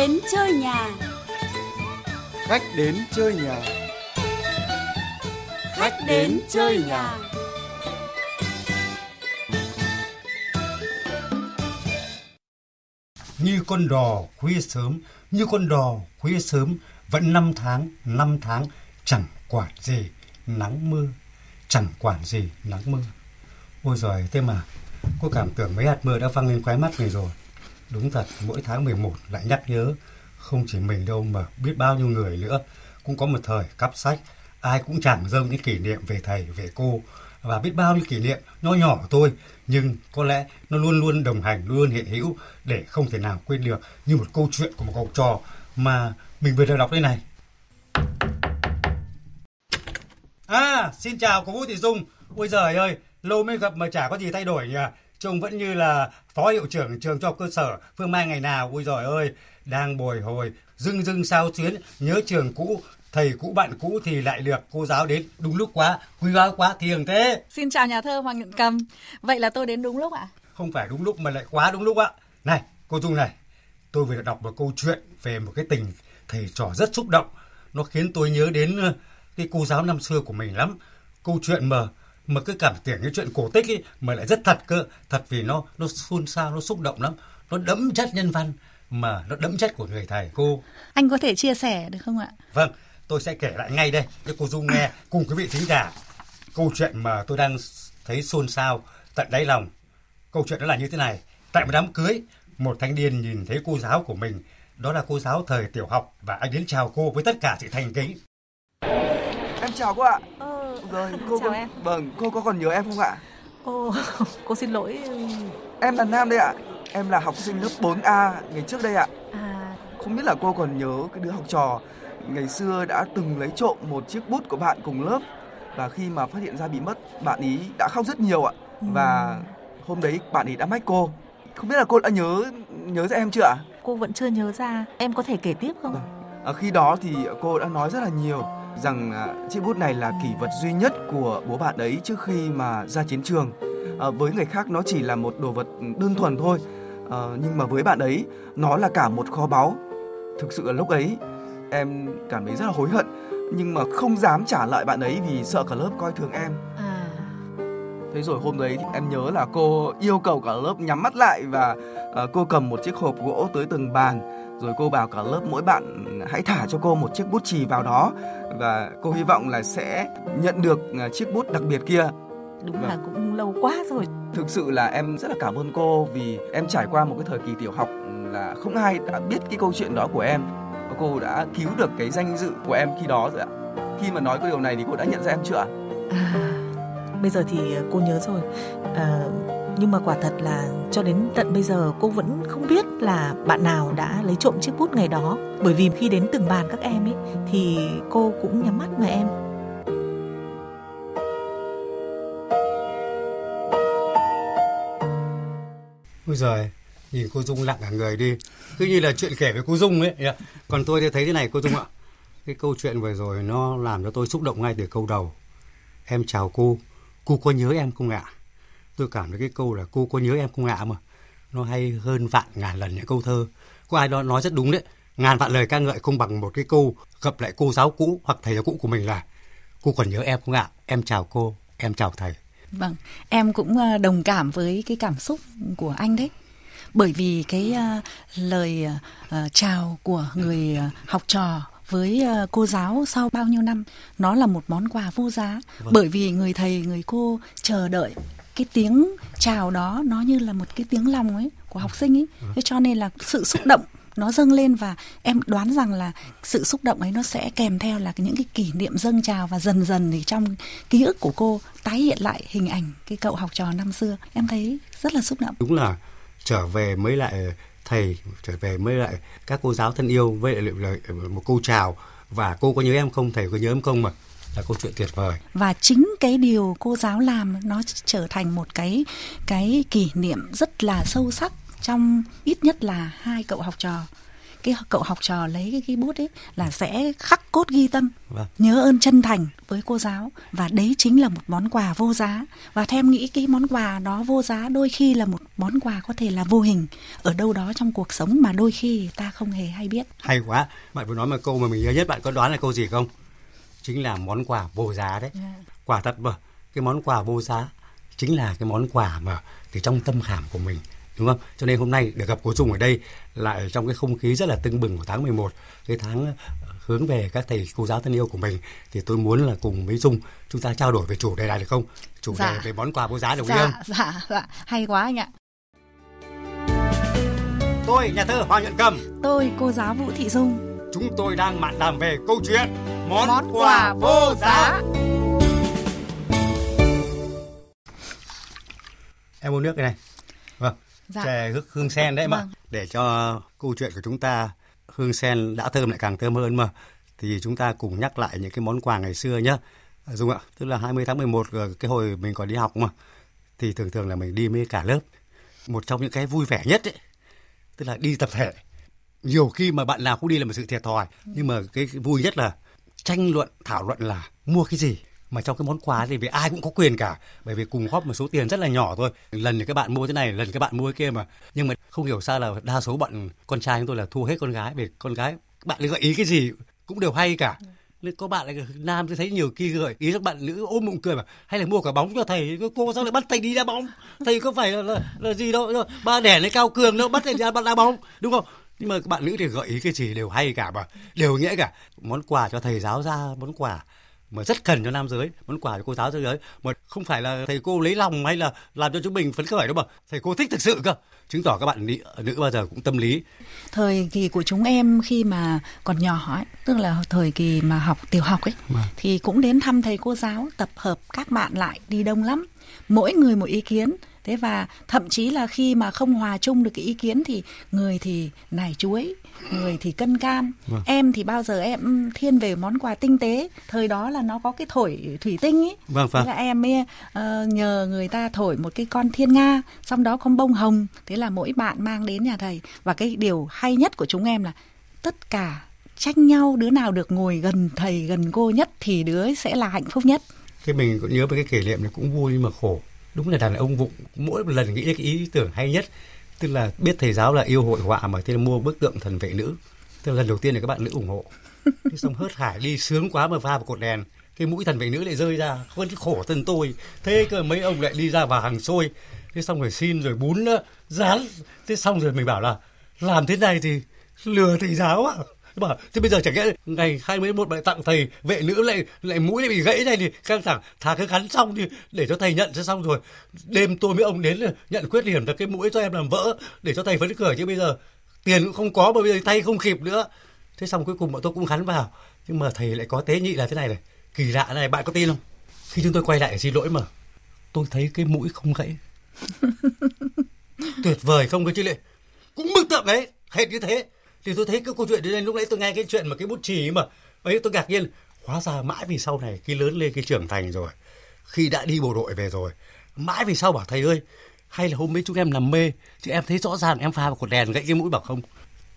đến chơi nhà. Khách đến chơi nhà. Khách đến chơi nhà. Như con đò khuya sớm, như con đò khuya sớm, vẫn năm tháng, năm tháng, chẳng quản gì nắng mưa, chẳng quản gì nắng mưa. Ôi giời, thế mà, cô cảm tưởng mấy hạt mưa đã văng lên khóe mắt mình rồi. Đúng thật, mỗi tháng 11 lại nhắc nhớ, không chỉ mình đâu mà biết bao nhiêu người nữa. Cũng có một thời cắp sách, ai cũng chẳng dâng những kỷ niệm về thầy, về cô. Và biết bao nhiêu kỷ niệm nho nhỏ của tôi nhưng có lẽ nó luôn luôn đồng hành luôn hiện hữu để không thể nào quên được như một câu chuyện của một học trò mà mình vừa được đọc đây này. À xin chào cô Vũ Thị Dung. Ôi giời ơi lâu mới gặp mà chả có gì thay đổi nhỉ? Trông vẫn như là phó hiệu trưởng trường cho cơ sở Phương Mai ngày nào. Ôi giời ơi đang bồi hồi dưng dưng sao xuyến. Nhớ trường cũ thầy cũ bạn cũ thì lại được cô giáo đến đúng lúc quá quý báu quá thiền thế. Xin chào nhà thơ Hoàng Nhật Cầm. Vậy là tôi đến đúng lúc ạ? không phải đúng lúc mà lại quá đúng lúc ạ. Này cô dung này tôi vừa đọc một câu chuyện về một cái tình thầy trò rất xúc động. Nó khiến tôi nhớ đến ờ, cái cô giáo năm xưa của mình lắm. Câu chuyện mà mà cứ cảm tưởng cái chuyện cổ tích ấy mà lại rất thật cơ thật vì nó nó xôn xao nó xúc động lắm nó đẫm chất nhân văn mà nó đẫm chất của người thầy cô Anh có thể chia sẻ được không ạ? Vâng, tôi sẽ kể lại ngay đây cho cô Dung nghe cùng quý vị thính giả. Câu chuyện mà tôi đang thấy xôn xao tận đáy lòng. Câu chuyện đó là như thế này. Tại một đám cưới, một thanh niên nhìn thấy cô giáo của mình. Đó là cô giáo thời tiểu học và anh đến chào cô với tất cả sự thành kính. Em chào cô ạ. Rồi, cô chào có... em. Vâng, cô có còn nhớ em không ạ? Ô, cô xin lỗi. Em là Nam đây ạ. Em là học sinh lớp 4A ngày trước đây ạ. À, Không biết là cô còn nhớ cái đứa học trò ngày xưa đã từng lấy trộm một chiếc bút của bạn cùng lớp và khi mà phát hiện ra bị mất, bạn ý đã khóc rất nhiều ạ. Và hôm đấy bạn ấy đã mách cô. Không biết là cô đã nhớ nhớ ra em chưa ạ? cô vẫn chưa nhớ ra. Em có thể kể tiếp không? À, khi đó thì cô đã nói rất là nhiều rằng à, chiếc bút này là kỷ vật duy nhất của bố bạn ấy trước khi mà ra chiến trường. À, với người khác nó chỉ là một đồ vật đơn thuần thôi, à, nhưng mà với bạn ấy nó là cả một kho báu. Thực sự là lúc ấy em cảm thấy rất là hối hận, nhưng mà không dám trả lại bạn ấy vì sợ cả lớp coi thường em. À, Thế rồi hôm đấy em nhớ là cô yêu cầu cả lớp nhắm mắt lại và à, cô cầm một chiếc hộp gỗ tới từng bàn rồi cô bảo cả lớp mỗi bạn hãy thả cho cô một chiếc bút chì vào đó và cô hy vọng là sẽ nhận được à, chiếc bút đặc biệt kia. đúng Vâng. là cũng lâu quá rồi. Thực sự là em rất là cảm ơn cô vì em trải qua một cái thời kỳ tiểu học là không ai đã biết cái câu chuyện đó của em. Và cô đã cứu được cái danh dự của em khi đó rồi ạ. Khi mà nói cái điều này thì cô đã nhận ra em chưa ạ? À, bây giờ thì à, cô nhớ rồi à, nhưng mà quả thật là cho đến tận bây giờ cô vẫn không biết là bạn nào đã lấy trộm chiếc bút ngày đó bởi vì khi đến từng bàn các em ấy thì cô cũng nhắm mắt mà em Ôi giời, nhìn cô Dung lặng cả người đi. Cứ như là chuyện kể với cô Dung ấy. Dạ. Còn tôi thì thấy thế này cô Dung ạ. Cái câu chuyện vừa rồi nó làm cho tôi xúc động ngay từ câu đầu. Em chào cô, cô có nhớ em không ạ? Tôi cảm thấy cái câu là cô có nhớ em không ạ mà. Nó hay hơn vạn ngàn lần những câu thơ. Có ai đó nói rất đúng đấy. Ngàn vạn lời ca ngợi không bằng một cái câu gặp lại cô giáo cũ hoặc thầy giáo cũ của mình là cô còn nhớ em không ạ? Em chào cô, em chào thầy. Vâng, em cũng ờ, đồng cảm với cái cảm xúc của anh đấy. Bởi vì cái uh, lời uh, chào của người uh, học trò với ờ, cô giáo sau bao nhiêu năm nó là một món quà vô giá. Bởi vì người thầy người cô chờ đợi cái tiếng chào đó nó như là một cái tiếng lòng ấy của học sinh ấy. Thế cho nên là sự xúc động nó dâng lên và em đoán rằng là sự xúc động ấy nó sẽ kèm theo là những cái kỷ niệm dâng trào và dần dần thì trong ký ức của cô tái hiện lại hình ảnh cái cậu học trò năm xưa. Em thấy rất là xúc động. Đúng là trở về mới lại thầy trở về mới lại các cô giáo thân yêu với lại lại một câu chào. Và cô có nhớ em không? Thầy có nhớ em không mà? Là câu chuyện tuyệt vời. Và chính cái điều cô giáo làm nó trở thành một cái cái kỷ niệm rất là sâu sắc trong ít nhất là hai cậu học trò cái cậu học trò lấy cái ghi bút ấy là sẽ khắc cốt ghi tâm. Vâng. nhớ ơn chân thành với cô giáo. Và đấy chính là một món quà vô giá. Và theo em nghĩ cái món quà đó vô giá đôi khi là một món quà có thể là vô hình. Ở đâu đó trong cuộc sống mà đôi khi ta không hề hay biết. Hay quá. Bạn vừa nói một câu mà mình nhớ nhất bạn có đoán là câu gì không? Chính là món quà vô giá đấy. Quả thật mà cái món quà vô giá chính là cái món quà mà từ trong tâm khảm của mình đúng không? Cho nên hôm nay được gặp cô Dung ở đây lại trong cái không khí rất là tưng bừng của tháng 11 cái tháng ờ, hướng về các thầy cô giáo thân yêu của mình. Thì tôi muốn là cùng với Dung chúng ta trao đổi về chủ đề này được không? Chủ Dạ. đề về món quà vô giá đồng ý không? dạ dạ. Dạ hay quá anh ạ. Tôi nhà thơ Hoàng Nhuận Cầm. Tôi cô giáo Vũ Thị Dung. Chúng tôi đang mạn đàm về câu chuyện món, Món quà vô giá. em uống nước cái này. Vâng Dạ. chè hương, sen đấy mà Vâng. để cho câu chuyện của chúng ta hương sen đã thơm lại càng thơm hơn mà thì chúng ta cùng nhắc lại những cái món quà ngày xưa nhá. À, Dung ạ tức là 20 tháng 11 ờ, cái hồi mình còn đi học mà thì thường thường là mình đi với cả lớp. Một trong những cái vui vẻ nhất ấy tức là đi tập thể. Nhiều khi mà bạn nào cũng đi là một sự thiệt thòi nhưng mà cái vui nhất là tranh luận thảo luận là mua cái gì mà trong cái món quà thì vì ai cũng có quyền cả bởi vì cùng góp một số tiền rất là nhỏ thôi. Lần thì các bạn mua thế này lần các bạn mua cái kia mà. Nhưng mà không hiểu sao là đa số bọn con trai chúng tôi là thua hết con gái vì con gái bạn ấy gợi ý cái gì cũng đều hay cả. Nên có bạn là nam tôi thấy nhiều khi gợi ý các bạn nữ ôm bụng cười mà hay là mua cả bóng cho thầy cô sao lại bắt thầy đi đá bóng? Thầy có phải là, là, là gì đâu ba đẻ lấy cao cường đâu bắt thầy đi đá bóng? Đúng không? Nhưng mà các bạn nữ thì gợi ý cái gì đều hay cả mà đều nghĩa cả. Món quà cho thầy giáo ra món quà mà rất cần cho nam giới món quà cho cô giáo giới. Mà không phải là thầy cô lấy lòng hay là làm cho chúng mình phấn khởi đâu mà thầy cô thích thực sự cơ. Chứng tỏ các bạn nữ, nữ bao giờ cũng tâm lý. Thời kỳ của chúng em khi mà còn nhỏ ấy, tức là thời kỳ mà học tiểu học ấy Vâng. thì cũng đến thăm thầy cô giáo tập hợp các bạn lại đi đông lắm. Mỗi người một ý kiến. Thế và thậm chí là khi mà không hòa chung được cái ý kiến thì người thì nải chuối người thì cân cam Vâng. em thì bao giờ em thiên về món quà tinh tế thời đó là nó có cái thổi thủy tinh ấy Vâng, vâng. Thế là em ấy ờ, nhờ người ta thổi một cái con thiên nga xong đó con bông hồng thế là mỗi bạn mang đến nhà thầy và cái điều hay nhất của chúng em là tất cả tranh nhau đứa nào được ngồi gần thầy gần cô nhất thì đứa ấy sẽ là hạnh phúc nhất Thế mình cũng nhớ về cái kỷ niệm này cũng vui nhưng mà khổ. Đúng là đàn ông vụng mỗi một lần nghĩ cái ý tưởng hay nhất. Tức là biết thầy giáo là yêu hội họa mà, thế là mua bức tượng thần vệ nữ. Tức là lần đầu tiên là các bạn nữ ủng hộ. Thế xong hớt hải đi, sướng quá mà va vào cột đèn. Cái mũi thần vệ nữ lại rơi ra. Vẫn khổ thân tôi. Thế cơ mấy ông lại đi ra vào hàng xôi. Thế xong rồi xin rồi bún nữa. Rán. Thế xong rồi mình bảo là, làm thế này thì lừa thầy giáo à bảo thế bây giờ chẳng lẽ ngày 21 lại tặng thầy vệ nữ lại lại mũi lại bị gãy này thì căng thẳng. Thà cái gắn xong thì để cho thầy nhận cho xong rồi. Đêm tôi với ông đến nhận khuyết điểm là cái mũi cho em làm vỡ để cho thầy phấn khởi. Chứ bây giờ tiền cũng không có mà bây giờ tay không kịp nữa. Thế xong cuối cùng bọn tôi cũng gắn vào. Nhưng mà thầy lại có tế nhị là thế này này. Kỳ lạ này bạn có tin không? Khi chúng tôi quay lại xin lỗi mà. Tôi thấy cái mũi không gãy. Tuyệt vời không cơ chứ lệ. Cũng bức tượng ấy hệt như thế thì tôi thấy cái câu chuyện đến lúc nãy tôi nghe cái chuyện mà cái bút chì ấy mà, ấy, tôi ngạc nhiên, hóa ra mãi vì sau này khi lớn lên khi trưởng thành rồi, khi đã đi bộ đội về rồi, mãi vì sau bảo, thầy ơi, hay là hôm ấy chúng em làm mê, chứ em thấy rõ ràng em pha vào cột đèn gãy cái mũi bảo không?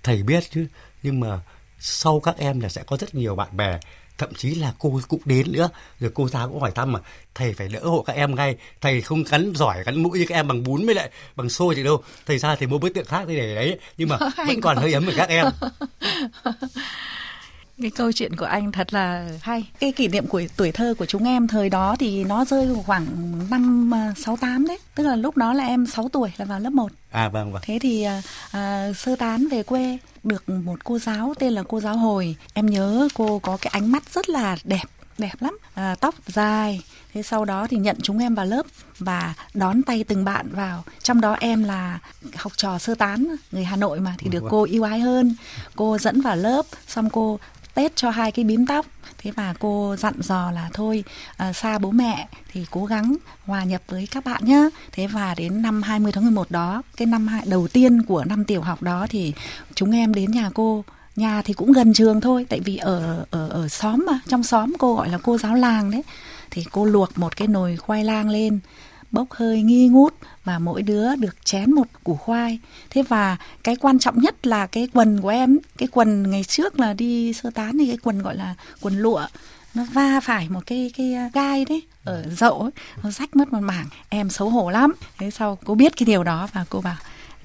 Thầy biết chứ, nhưng mà sau các em là sẽ có rất nhiều bạn bè thậm chí là cô cũng đến nữa. Rồi cô giáo cũng hỏi thăm mà thầy phải đỡ hộ các em ngay thầy không gắn giỏi gắn mũi như các em bằng bún với lại bằng xôi thì đâu. Thầy ra thì mua bức tượng khác thì để đấy nhưng mà vẫn còn hơi ấm với các em. Cái câu chuyện của anh thật là hay. Cái kỷ niệm của tuổi thơ của chúng em thời đó thì nó rơi khoảng năm à, sáu tám đấy. Tức là lúc đó là em 6 tuổi là vào lớp 1 à vâng vâng. Thế thì à, à, sơ tán về quê được một cô giáo tên là cô giáo hồi. Em nhớ cô có cái ánh mắt rất là đẹp đẹp lắm. À, tóc dài. Thế sau đó thì nhận chúng em vào lớp và đón tay từng bạn vào. Trong đó em là học trò sơ tán người hà nội mà thì được cô yêu ái hơn. Cô dẫn vào lớp xong cô tết cho hai cái bím tóc. Thế và cô dặn dò là thôi à, xa bố mẹ thì cố gắng hòa nhập với các bạn nhé thế và đến năm 20 tháng 11 đó cái năm đầu tiên của năm tiểu học đó thì chúng em đến nhà cô. Nhà thì cũng gần trường thôi tại vì ở ở ở xóm mà trong xóm cô gọi là cô giáo làng đấy. Thì cô luộc một cái nồi khoai lang lên bốc hơi nghi ngút và mỗi đứa được chén một củ khoai. Thế và cái quan trọng nhất là cái quần của em cái quần ngày trước là đi sơ tán thì cái quần gọi là quần lụa nó va phải một cái cái gai đấy ở dậu ấy, nó rách mất một mảng. Em xấu hổ lắm. Thế sau cô biết cái điều đó và cô bảo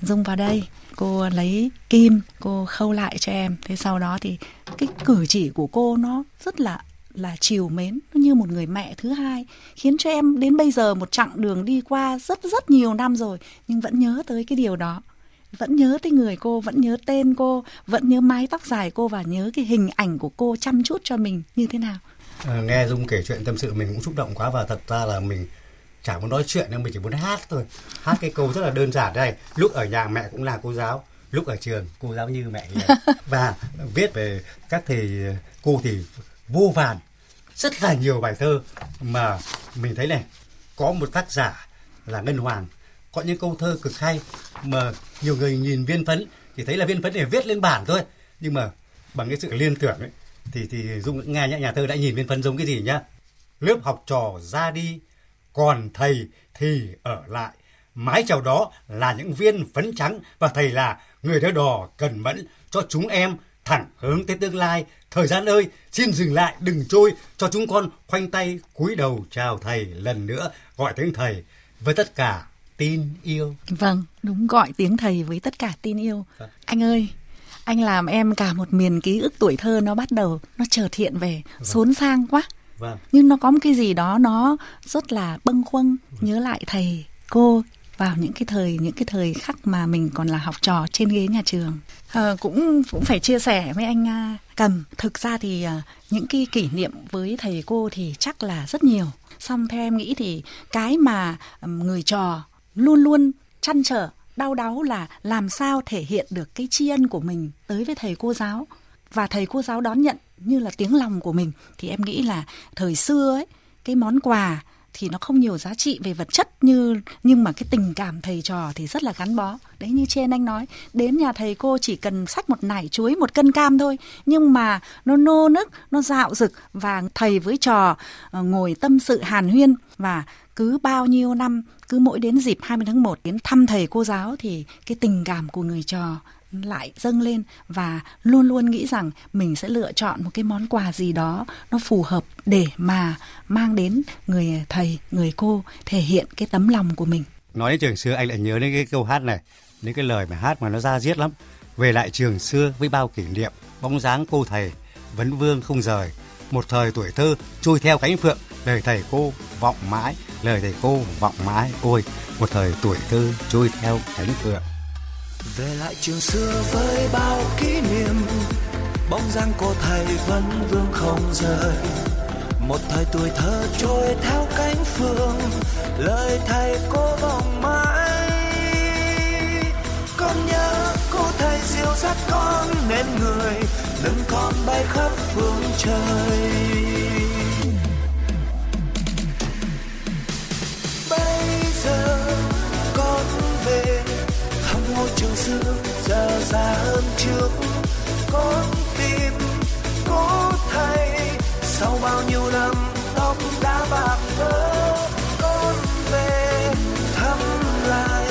dung vào đây cô lấy kim cô khâu lại cho em. Thế sau đó thì cái cử chỉ của cô nó rất là là chiều mến nó như một người mẹ thứ hai khiến cho em đến bây giờ một chặng đường đi qua rất rất nhiều năm rồi nhưng vẫn nhớ tới cái điều đó. Vẫn nhớ tới người cô vẫn nhớ tên cô vẫn nhớ mái tóc dài cô và nhớ cái hình ảnh của cô chăm chút cho mình như thế nào. À, nghe dung kể chuyện tâm sự mình cũng xúc động quá và thật ra là mình chả muốn nói chuyện nhưng mình chỉ muốn hát thôi. Hát cái câu rất là đơn giản đây lúc ở nhà mẹ cũng là cô giáo lúc ở trường cô giáo như mẹ. Và viết về các thầy cô thì vô vàn rất là nhiều bài thơ mà mình thấy này có một tác giả là ngân hoàng có những câu thơ cực hay mà nhiều người nhìn viên phấn thì thấy là viên phấn để viết lên bản thôi nhưng mà bằng cái sự liên tưởng ấy thì thì dung nghe nhà, nhà thơ đã nhìn viên phấn giống cái gì nhá. Lớp học trò ra đi còn thầy thì ở lại. Mái chào đó là những viên phấn trắng và thầy là người đỡ đò cần mẫn cho chúng em thẳng hướng tới tương lai. Thời gian ơi xin dừng lại đừng trôi cho chúng con khoanh tay cúi đầu chào thầy lần nữa gọi tiếng thầy với tất cả tin yêu. Vâng đúng gọi tiếng thầy với tất cả tin yêu. Vâng. anh ơi anh làm em cả một miền ký ức tuổi thơ nó bắt đầu nó chợt hiện về xốn sang quá. Vâng. Nhưng nó có một cái gì đó nó rất là bâng khuâng. Nhớ lại thầy cô vào những cái thời những cái thời khắc mà mình còn là học trò trên ghế nhà trường? À, cũng cũng phải chia sẻ với anh à, cầm. Thực ra thì à, những cái kỷ niệm với thầy cô thì chắc là rất nhiều. Xong theo em nghĩ thì cái mà người trò luôn luôn chăn trở đau đáu là làm sao thể hiện được cái tri ân của mình tới với thầy cô giáo. Và thầy cô giáo đón nhận như là tiếng lòng của mình. Thì em nghĩ là thời xưa ấy cái món quà thì nó không nhiều giá trị về vật chất như, nhưng mà cái tình cảm thầy trò thì rất là gắn bó. Đấy, như trên anh nói, đến nhà thầy cô chỉ cần sách một nải chuối, một cân cam thôi, nhưng mà nó nô nức, nó dạo rực và thầy với trò ờ, ngồi tâm sự hàn huyên và cứ bao nhiêu năm, cứ mỗi đến dịp 20 tháng 1 đến thăm thầy cô giáo thì cái tình cảm của người trò lại dâng lên và luôn luôn nghĩ rằng mình sẽ lựa chọn một cái món quà gì đó nó phù hợp để mà mang đến người thầy, người cô thể hiện cái tấm lòng của mình. nói đến trường xưa anh lại nhớ đến cái câu hát này đến cái lời mà hát mà nó ra diết lắm. Về lại trường xưa với bao kỷ niệm bóng dáng cô thầy vấn vương không rời. Một thời tuổi thơ trôi theo cánh phượng lời thầy cô vọng mãi lời thầy cô vọng mãi. Ôi một thời tuổi thơ trôi theo cánh phượng về lại trường xưa với bao kỷ niệm, bóng dáng cô thầy vẫn vương không rời. Một thời tuổi thơ trôi theo cánh phương, lời thầy cô vọng mãi. Con nhớ cô thầy dìu dắt con nên người, đừng con bay khắp phương trời. Trường xưa giờ già hơn trước. Con tim cố thay sau bao nhiêu năm, tóc đã bạc phơ con về thăm lại.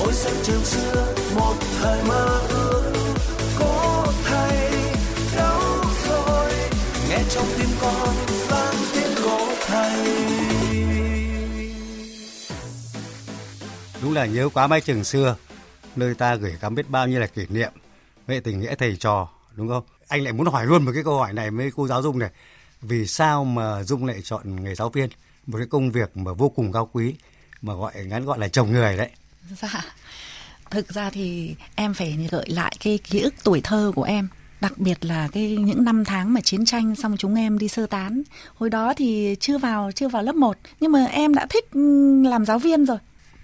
Ôi sân trường xưa một thời mơ ước. Cố thầy đâu rồi. Nghe trong tim con vang tiếng cố thầy. Đúng là nhớ quá mái trường xưa nơi ta gửi gắm biết bao nhiêu là kỷ niệm về tình nghĩa thầy trò, đúng không anh lại muốn hỏi luôn một cái câu hỏi này với cô giáo dung này vì sao mà dung lại chọn nghề giáo viên một cái công việc mà vô cùng cao quý, mà gọi, ngắn gọi là chồng người đấy Dạ. Thực ra thì em phải gợi lại cái ký ức tuổi thơ của em. Đặc biệt là cái những năm tháng mà chiến tranh xong chúng em đi sơ tán. Hồi đó thì chưa vào chưa vào lớp 1 nhưng mà em đã thích làm giáo viên rồi.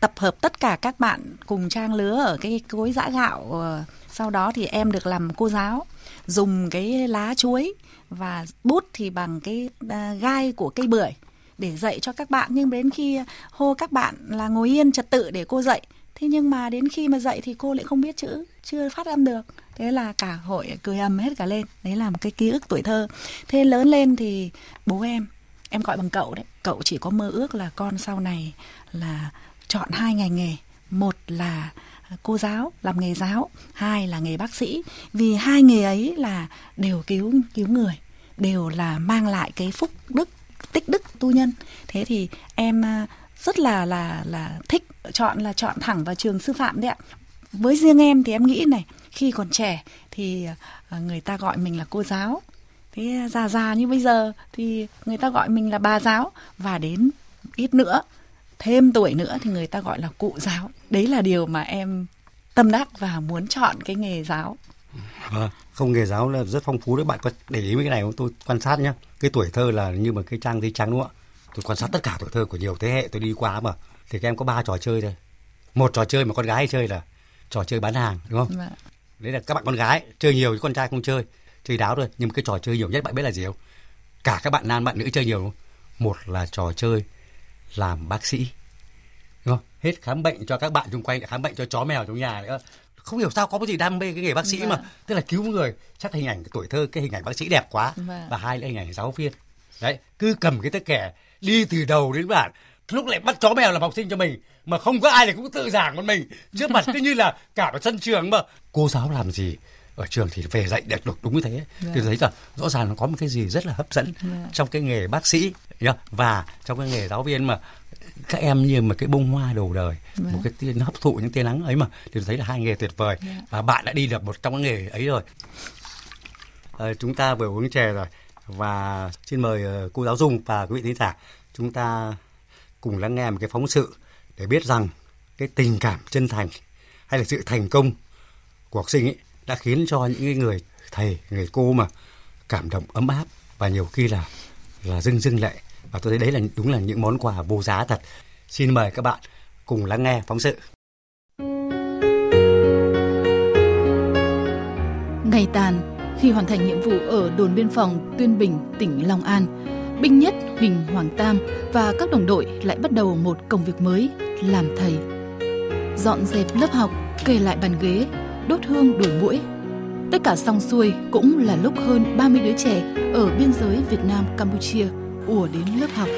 Tập hợp tất cả các bạn cùng trang lứa ở cái cối giã gạo. Ờ, sau đó thì em được làm cô giáo, dùng cái lá chuối và bút thì bằng cái ờ, gai của cây bưởi để dạy cho các bạn. Nhưng đến khi hô các bạn là ngồi yên trật tự để cô dạy thế nhưng mà đến khi mà dạy thì cô lại không biết chữ chưa phát âm được. Thế là cả hội cười ầm hết cả lên. Đấy là một cái ký ức tuổi thơ. Thế lớn lên thì bố em em gọi bằng cậu đấy. Cậu chỉ có mơ ước là con sau này là chọn hai ngành nghề. Một là à, cô giáo, làm nghề giáo, hai là nghề bác sĩ. Vì hai nghề ấy là đều cứu cứu người, đều là mang lại cái phúc đức, tích đức tu nhân. Thế thì em à, rất là là là thích, chọn là chọn thẳng vào trường sư phạm đấy ạ. Với riêng em thì em nghĩ này, khi còn trẻ thì à, người ta gọi mình là cô giáo. Thế già già như bây giờ thì người ta gọi mình là bà giáo. Và đến ít nữa thêm tuổi nữa thì người ta gọi là cụ giáo. Đấy là điều mà em tâm đắc và muốn chọn cái nghề giáo. Vâng, không nghề giáo là rất phong phú đấy. Bạn có để ý mấy cái này không? Tôi quan sát nhá. Cái tuổi thơ là như một cái trang giấy trắng đúng không ạ? Tôi quan sát tất cả tuổi thơ của nhiều thế hệ tôi đi qua mà. Thì các em có ba trò chơi thôi. Một trò chơi mà con gái hay chơi là trò chơi bán hàng đúng không? Vâng. đấy là các bạn con gái chơi nhiều chứ con trai không chơi. Chơi đáo thôi nhưng mà cái trò chơi nhiều nhất bạn biết là gì không? Cả các bạn nam bạn nữ chơi nhiều không? Một là trò chơi làm bác sĩ. Đúng không? Hết khám bệnh cho các bạn xung quanh khám bệnh cho chó mèo trong nhà nữa. Không hiểu sao có cái gì đam mê cái nghề bác sĩ Vâng. mà. Tức là cứu người chắc hình ảnh tuổi thơ cái hình ảnh bác sĩ đẹp quá. Vâng. và hai là hình ảnh giáo viên. Đấy cứ cầm cái tấc kẻ đi từ đầu đến bản lúc lại bắt chó mèo làm học sinh cho mình mà không có ai thì cũng tự giảng con mình. Trước mặt cứ như là cả một sân trường mà. Cô giáo làm gì ở trường thì về dạy được đúng, như thế. Thì tôi thấy là rõ ràng nó có một cái gì rất là hấp dẫn Vâng. trong cái nghề bác sĩ nhá. và trong cái nghề giáo viên mà các em như một cái bông hoa đầu đời một cái tiên hấp thụ những tia nắng ấy mà. Thì tôi thấy là hai nghề tuyệt vời. Và bạn đã đi được một trong cái nghề ấy rồi. Ờ, chúng ta vừa uống chè rồi. Và xin mời ờ, cô giáo Dung và quý vị thính giả chúng ta cùng lắng nghe một cái phóng sự để biết rằng cái tình cảm chân thành hay là sự thành công của học sinh ấy đã khiến cho những người thầy người cô mà cảm động ấm áp và nhiều khi là là dưng dưng lệ và tôi thấy đấy là đúng là những món quà vô giá thật. Xin mời các bạn cùng lắng nghe phóng sự. Ngày tàn, khi hoàn thành nhiệm vụ ở đồn biên phòng Tuyên Bình, tỉnh Long An, binh nhất Huỳnh Hoàng Tam và các đồng đội lại bắt đầu một công việc mới, làm thầy. Dọn dẹp lớp học, kê lại bàn ghế, đốt hương đuổi mũi. Tất cả xong xuôi cũng là lúc hơn 30 đứa trẻ ở biên giới Việt Nam Campuchia ùa đến lớp học.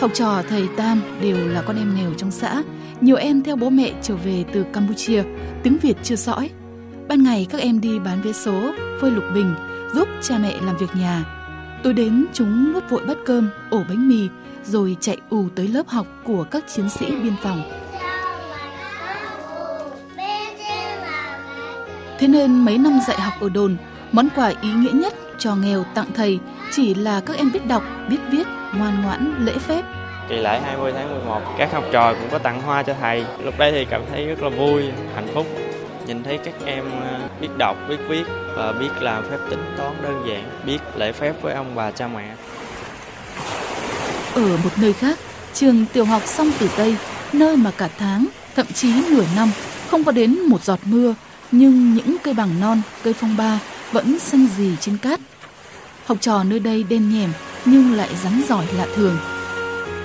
Học trò thầy Tam đều là con em nghèo trong xã, nhiều em theo bố mẹ trở về từ Campuchia, tiếng Việt chưa sõi. Ban ngày các em đi bán vé số, phơi lục bình, giúp cha mẹ làm việc nhà. Tối đến chúng nuốt vội bát cơm, ổ bánh mì, rồi chạy ù tới lớp học của các chiến sĩ biên phòng. Thế nên mấy năm dạy học ở đồn, món quà ý nghĩa nhất cho nghèo tặng thầy chỉ là các em biết đọc, biết viết, ngoan ngoãn, lễ phép. Kỳ lễ 20 tháng 11, các học trò cũng có tặng hoa cho thầy. Lúc đấy thì cảm thấy rất là vui, hạnh phúc. Nhìn thấy các em ờ, biết đọc, biết viết và biết làm phép tính toán đơn giản, biết lễ phép với ông bà cha mẹ. Ở một nơi khác, trường tiểu học song tử Tây, nơi mà cả tháng, thậm chí nửa năm không có đến một giọt mưa, nhưng những cây bằng non, cây phong ba vẫn xanh rì trên cát. Học trò nơi đây đen nhèm nhưng lại rắn giỏi lạ thường.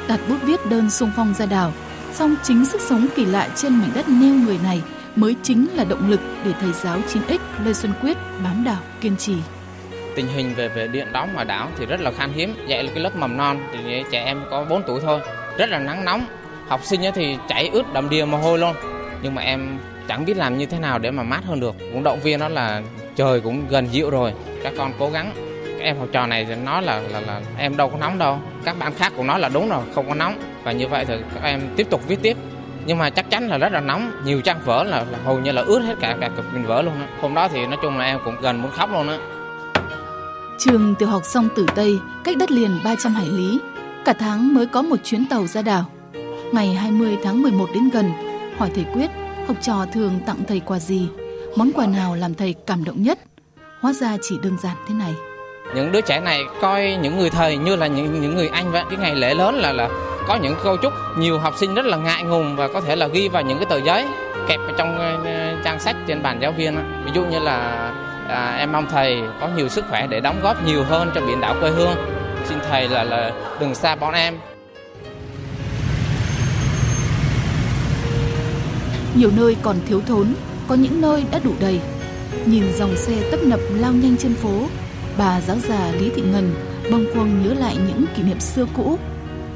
Đặt bút viết đơn xung phong ra đảo, song chính sức sống kỳ lạ trên mảnh đất neo người này mới chính là động lực để thầy giáo 9X Lê Xuân Quyết bám đảo kiên trì. tình hình về về điện đóng ở đảo thì rất là khan hiếm dạy là cái lớp mầm non thì trẻ em có 4 tuổi thôi rất là nắng nóng học sinh thì chảy ướt đầm đìa mồ hôi luôn nhưng mà em chẳng biết làm như thế nào để mà mát hơn được. Cũng động viên nó là trời cũng gần dịu rồi. Các con cố gắng. Các em học trò này nó nói là, là là em đâu có nóng đâu. Các bạn khác cũng nói là đúng rồi không có nóng. Và như vậy thì các em tiếp tục viết tiếp. Nhưng mà chắc chắn là rất là nóng. Nhiều trang vở là, là hầu như là ướt hết cả cả cục bình vở luôn á. Hôm đó thì nói chung là em cũng gần muốn khóc luôn á. Trường tiểu học sông tử Tây cách đất liền 300 hải lý, cả tháng mới có một chuyến tàu ra đảo. Ngày 20 tháng 11 đến gần, hỏi thầy Quyết, học trò thường tặng thầy quà gì, món quà nào làm thầy cảm động nhất. Hóa ra chỉ đơn giản thế này. những đứa trẻ này coi những người thầy như là những những người anh vậy cái ngày lễ lớn là là có những câu chúc nhiều học sinh rất là ngại ngùng và có thể là ghi vào những cái tờ giấy kẹp vào trong ờ, trang sách trên bàn giáo viên ví dụ như là à, em mong thầy có nhiều sức khỏe để đóng góp nhiều hơn cho biển đảo quê hương xin thầy là là đừng xa bọn em Nhiều nơi còn thiếu thốn, có những nơi đã đủ đầy. Nhìn dòng xe tấp nập lao nhanh trên phố, bà giáo già Lý Thị Ngân bâng khuâng nhớ lại những kỷ niệm xưa cũ.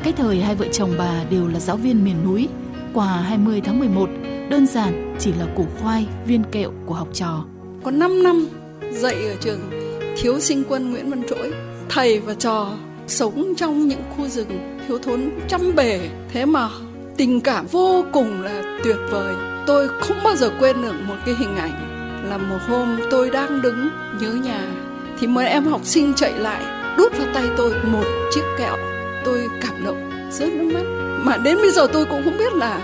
Cái thời hai vợ chồng bà đều là giáo viên miền núi. Quà 20 tháng 11 đơn giản chỉ là củ khoai, viên kẹo của học trò. Có 5 năm dạy ở trường thiếu sinh quân Nguyễn Văn Trỗi, thầy và trò sống trong những khu rừng thiếu thốn trăm bể, thế mà tình cảm vô cùng là tuyệt vời. Tôi không bao giờ quên được một cái hình ảnh là một hôm tôi đang đứng nhớ nhà, thì một em học sinh chạy lại, đút vào tay tôi một chiếc kẹo. Tôi cảm động, rớt nước mắt. Mà đến bây giờ tôi cũng không biết là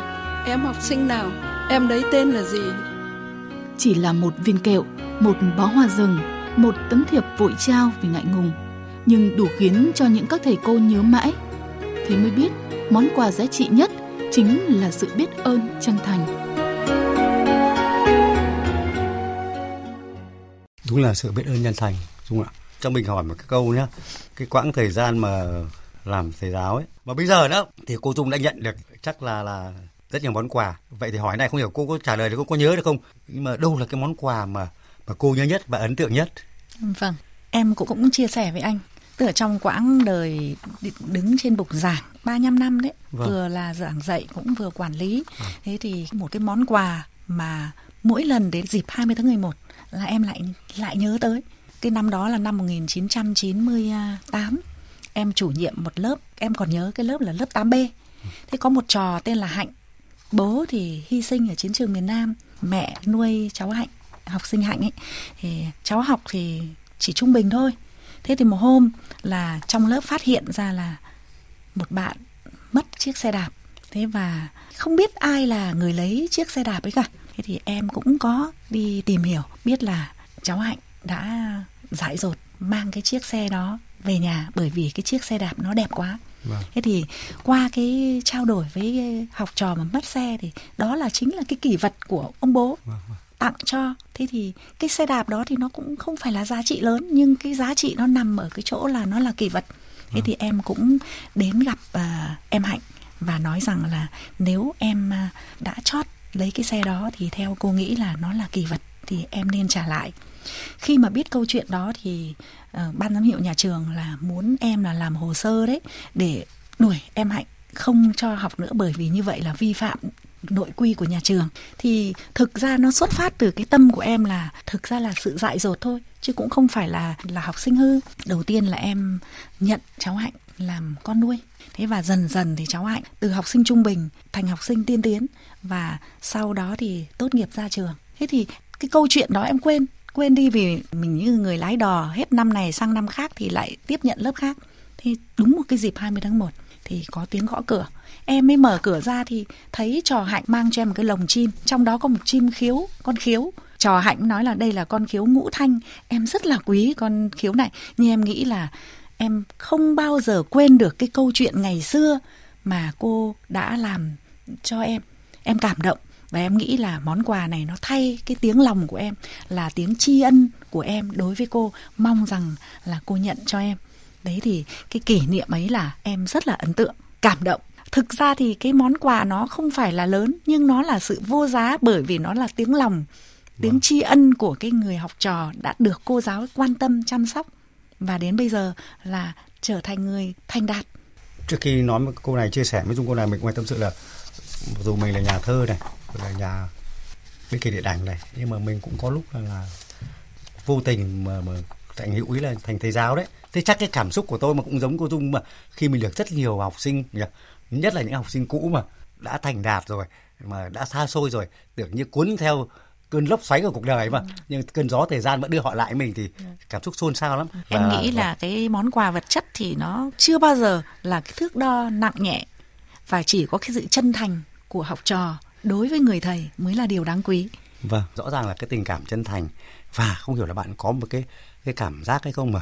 em học sinh nào, em đấy tên là gì. Chỉ là một viên kẹo, một bó hoa rừng, một tấm thiệp vội trao vì ngại ngùng. Nhưng đủ khiến cho những các thầy cô nhớ mãi. Thế mới biết, món quà giá trị nhất chính là sự biết ơn chân thành. Đúng là sự biết ơn nhân thành đúng ạ? Cho mình hỏi một cái câu nhá. Cái quãng thời gian mà làm thầy giáo ấy và bây giờ đó thì cô Dung đã nhận được chắc là là rất nhiều món quà. Vậy thì hỏi này không hiểu cô có trả lời được cô có nhớ được không? Nhưng mà đâu là cái món quà mà mà cô nhớ nhất và ấn tượng nhất? Vâng em cũng cũng chia sẻ với anh tức là trong quãng đời đứng trên bục giảng 35 năm đấy vâng. vừa là giảng dạy cũng vừa quản lý. Vâng. thế thì một cái món quà mà mỗi lần đến dịp 20 tháng 11 là em lại lại nhớ tới. Cái năm đó là năm 1998 em chủ nhiệm một lớp em còn nhớ cái lớp là lớp 8B thế có một trò tên là Hạnh. Bố thì hy sinh ở chiến trường miền Nam mẹ nuôi cháu Hạnh học sinh Hạnh ấy. Thì cháu học thì chỉ trung bình thôi thế thì một hôm là trong lớp phát hiện ra là một bạn mất chiếc xe đạp thế và không biết ai là người lấy chiếc xe đạp ấy cả thế thì em cũng có đi tìm hiểu biết là cháu hạnh đã dại dột mang cái chiếc xe đó về nhà bởi vì cái chiếc xe đạp nó đẹp quá Vâng. Thế thì qua cái trao đổi với học trò mà mất xe thì đó là chính là cái kỷ vật của ông bố vâng, vâng. Tặng cho. Thế thì cái xe đạp đó thì nó cũng không phải là giá trị lớn nhưng cái giá trị nó nằm ở cái chỗ là nó là kỷ vật. Thế vâng. thì em cũng đến gặp uh, em Hạnh và nói rằng là nếu em uh, đã chót lấy cái xe đó thì theo cô nghĩ là nó là kỳ vật thì em nên trả lại khi mà biết câu chuyện đó thì uh, ban giám hiệu nhà trường là muốn em là làm hồ sơ đấy để đuổi em hạnh không cho học nữa bởi vì như vậy là vi phạm nội quy của nhà trường, thì thực ra nó xuất phát từ cái tâm của em là thực ra là sự dại dột thôi, chứ cũng không phải là là học sinh hư. Đầu tiên là em nhận cháu hạnh làm con nuôi. Thế và dần dần thì cháu hạnh từ học sinh trung bình thành học sinh tiên tiến, và sau đó thì tốt nghiệp ra trường. Thế thì cái câu chuyện đó em quên quên đi vì mình như người lái đò hết năm này sang năm khác thì lại tiếp nhận lớp khác. Thì đúng một cái dịp 20 tháng 1 thì có tiếng gõ cửa. Em mới mở cửa ra thì thấy trò hạnh mang cho em một cái lồng chim, trong đó có một chim khiếu, con khiếu. Trò hạnh nói là đây là con khiếu ngũ thanh, em rất là quý con khiếu này. Nhưng em nghĩ là em không bao giờ quên được cái câu chuyện ngày xưa mà cô đã làm cho em. Em cảm động và em nghĩ là món quà này nó thay cái tiếng lòng của em, là tiếng tri ân của em đối với cô. Mong rằng là cô nhận cho em đấy thì cái kỷ niệm ấy là em rất là ấn tượng cảm động. Thực ra thì cái món quà nó không phải là lớn nhưng nó là sự vô giá bởi vì nó là tiếng lòng tiếng vâng. tri ân của cái người học trò đã được cô giáo quan tâm chăm sóc. Và đến bây giờ là trở thành người thành đạt. Trước khi nói một câu này chia sẻ với dung cô này mình cũng tâm sự là dù mình là nhà thơ này là nhà biết kỷ điện ảnh này nhưng mà mình cũng có lúc là, là vô tình mà, mà thành hữu ý là thành thầy giáo đấy. Thế chắc cái cảm xúc của tôi mà cũng giống cô dung mà khi mình được rất nhiều học sinh nhất là những học sinh cũ mà đã thành đạt rồi mà đã xa xôi rồi tưởng như cuốn theo cơn lốc xoáy của cuộc đời mà ừ. nhưng cơn gió thời gian vẫn đưa họ lại mình thì ừ. cảm xúc xôn xao lắm. Em và, nghĩ là cái món quà vật chất thì nó chưa bao giờ là cái thước đo nặng nhẹ và chỉ có cái sự chân thành của học trò đối với người thầy mới là điều đáng quý. Vâng rõ ràng là cái tình cảm chân thành. Và không hiểu là bạn có một cái cái cảm giác hay không mà?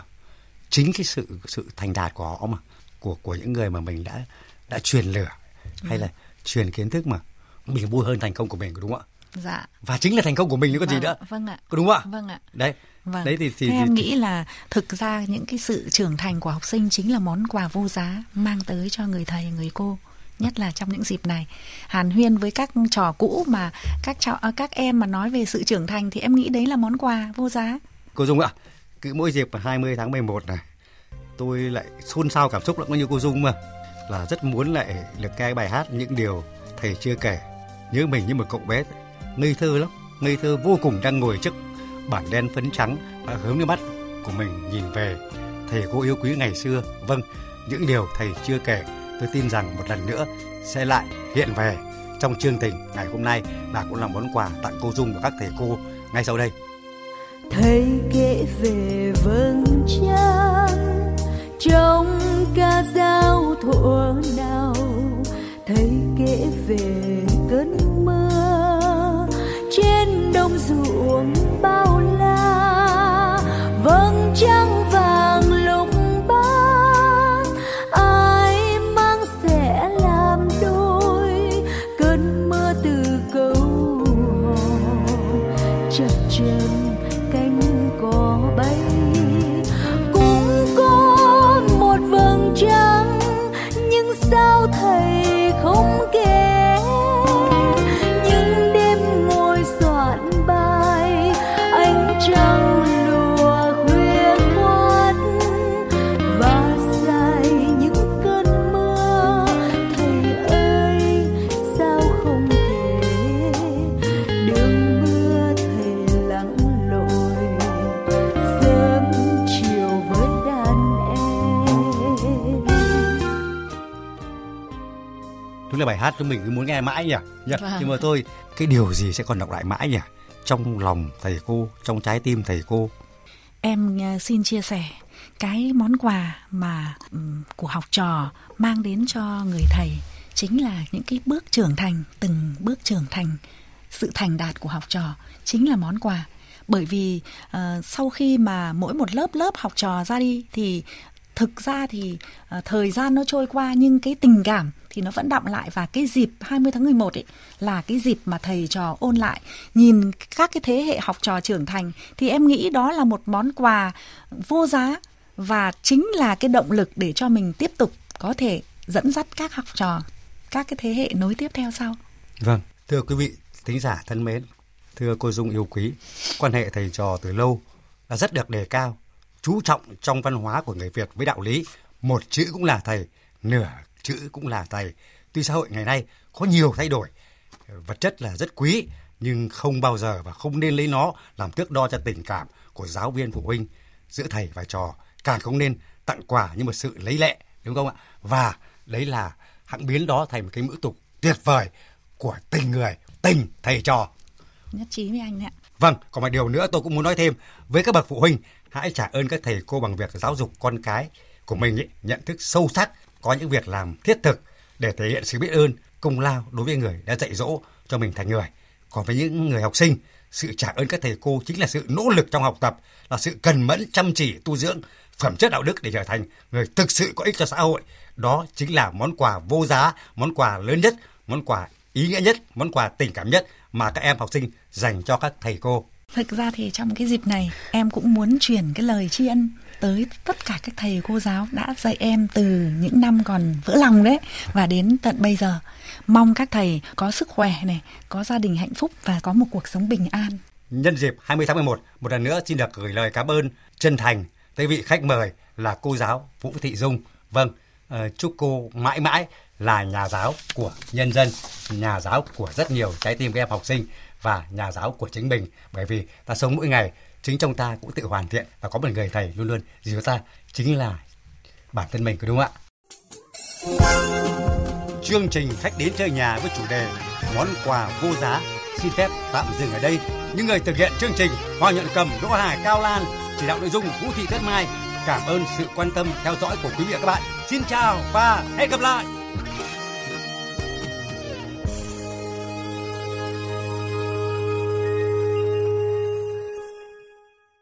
Chính cái sự sự thành đạt của họ mà của của những người mà mình đã đã truyền lửa hay ừ. là truyền kiến thức mà mình vui hơn thành công của mình đúng không ạ? Dạ. Và chính là thành công của mình nữa có vâng, gì nữa. vâng ạ. Có đúng không ạ? Vâng ạ. Đấy. Vâng. đấy thì, thì, Thế thì em nghĩ là thực ra những cái sự trưởng thành của học sinh chính là món quà vô giá mang tới cho người thầy người cô nhất là trong những dịp này. Hàn huyên với các trò cũ mà các trò à, các em mà nói về sự trưởng thành thì em nghĩ đấy là món quà vô giá. Cô dung ạ cứ mỗi dịp 20 tháng 11 này, tôi lại xôn xao cảm xúc lắm như cô Dung mà. Là rất muốn lại được nghe bài hát những điều thầy chưa kể, nhớ mình như một cậu bé. Ngây thơ lắm, ngây thơ vô cùng đang ngồi trước bản đen phấn trắng và hướng nước mắt của mình nhìn về. Thầy cô yêu quý ngày xưa vâng những điều thầy chưa kể. Tôi tin rằng một lần nữa sẽ lại hiện về trong chương trình ngày hôm nay. Và cũng là món quà tặng cô Dung và các thầy cô ngay sau đây thấy kể về vầng trăng, trong ca dao thuở nào. Thấy kể về cơn mưa, trên đồng ruộng bao la. Vầng trăng hát chúng mình cứ muốn nghe mãi nhỉ? Nhỉ? Vâng. nhưng mà thôi cái điều gì sẽ còn đọc lại mãi nhỉ? Trong lòng thầy cô trong trái tim thầy cô. Em ờ, xin chia sẻ cái món quà mà ừm, của học trò mang đến cho người thầy chính là những cái bước trưởng thành, từng bước trưởng thành, sự thành đạt của học trò chính là món quà. Bởi vì ờ, sau khi mà mỗi một lớp lớp học trò ra đi thì thực ra thì uh, thời gian nó trôi qua nhưng cái tình cảm thì nó vẫn đọng lại và cái dịp 20 tháng 11 ấy là cái dịp mà thầy trò ôn lại nhìn các cái thế hệ học trò trưởng thành thì em nghĩ đó là một món quà vô giá và chính là cái động lực để cho mình tiếp tục có thể dẫn dắt các học trò các cái thế hệ nối tiếp theo sau. Vâng, thưa quý vị thính giả thân mến, thưa cô Dung yêu quý, quan hệ thầy trò từ lâu là rất được đề cao, chú trọng trong văn hóa của người Việt với đạo lý, một chữ cũng là thầy, nửa chữ cũng là thầy. Tuy xã hội ngày nay có nhiều thay đổi, vật chất là rất quý, nhưng không bao giờ và không nên lấy nó làm thước đo cho tình cảm của giáo viên phụ huynh giữa thầy và trò. Càng không nên tặng quà như một sự lấy lệ, đúng không ạ? Và đấy là hãng biến đó thành một cái ngữ tục tuyệt vời của tình người, tình thầy trò. Nhất trí với anh ạ. Vâng, còn một điều nữa tôi cũng muốn nói thêm với các bậc phụ huynh, hãy trả ơn các thầy cô bằng việc giáo dục con cái của mình ý, nhận thức sâu sắc, có những việc làm thiết thực để thể hiện sự biết ơn, công lao đối với người đã dạy dỗ cho mình thành người. Còn với những người học sinh, sự trả ơn các thầy cô chính là sự nỗ lực trong học tập, là sự cần mẫn chăm chỉ tu dưỡng phẩm chất đạo đức để trở thành người thực sự có ích cho xã hội. Đó chính là món quà vô giá, món quà lớn nhất, món quà ý nghĩa nhất, món quà tình cảm nhất mà các em học sinh dành cho các thầy cô. Thực ra thì trong cái dịp này em cũng muốn truyền cái lời tri ân tới tất cả các thầy cô giáo đã dạy em từ những năm còn vỡ lòng đấy và đến tận bây giờ. Mong các thầy có sức khỏe này, có gia đình hạnh phúc và có một cuộc sống bình an. Nhân dịp 20 tháng 11, một lần nữa xin được gửi lời cảm ơn chân thành tới vị khách mời là cô giáo Vũ Thị Dung. Vâng, ờ, chúc cô mãi mãi là nhà giáo của nhân dân, nhà giáo của rất nhiều trái tim các em học sinh và nhà giáo của chính mình. Bởi vì ta sống mỗi ngày, chính trong ta cũng tự hoàn thiện và có một người thầy luôn luôn dìu ta chính là bản thân mình, có đúng không ạ? Chương trình khách đến chơi nhà với chủ đề món quà vô giá xin phép tạm dừng ở đây. Những người thực hiện chương trình hoa nhận Cầm, Đỗ Hải, Cao Lan, chỉ đạo nội dung Vũ Thị Tuyết Mai. Cảm ơn sự quan tâm theo dõi của quý vị và các bạn. Xin chào và hẹn gặp lại.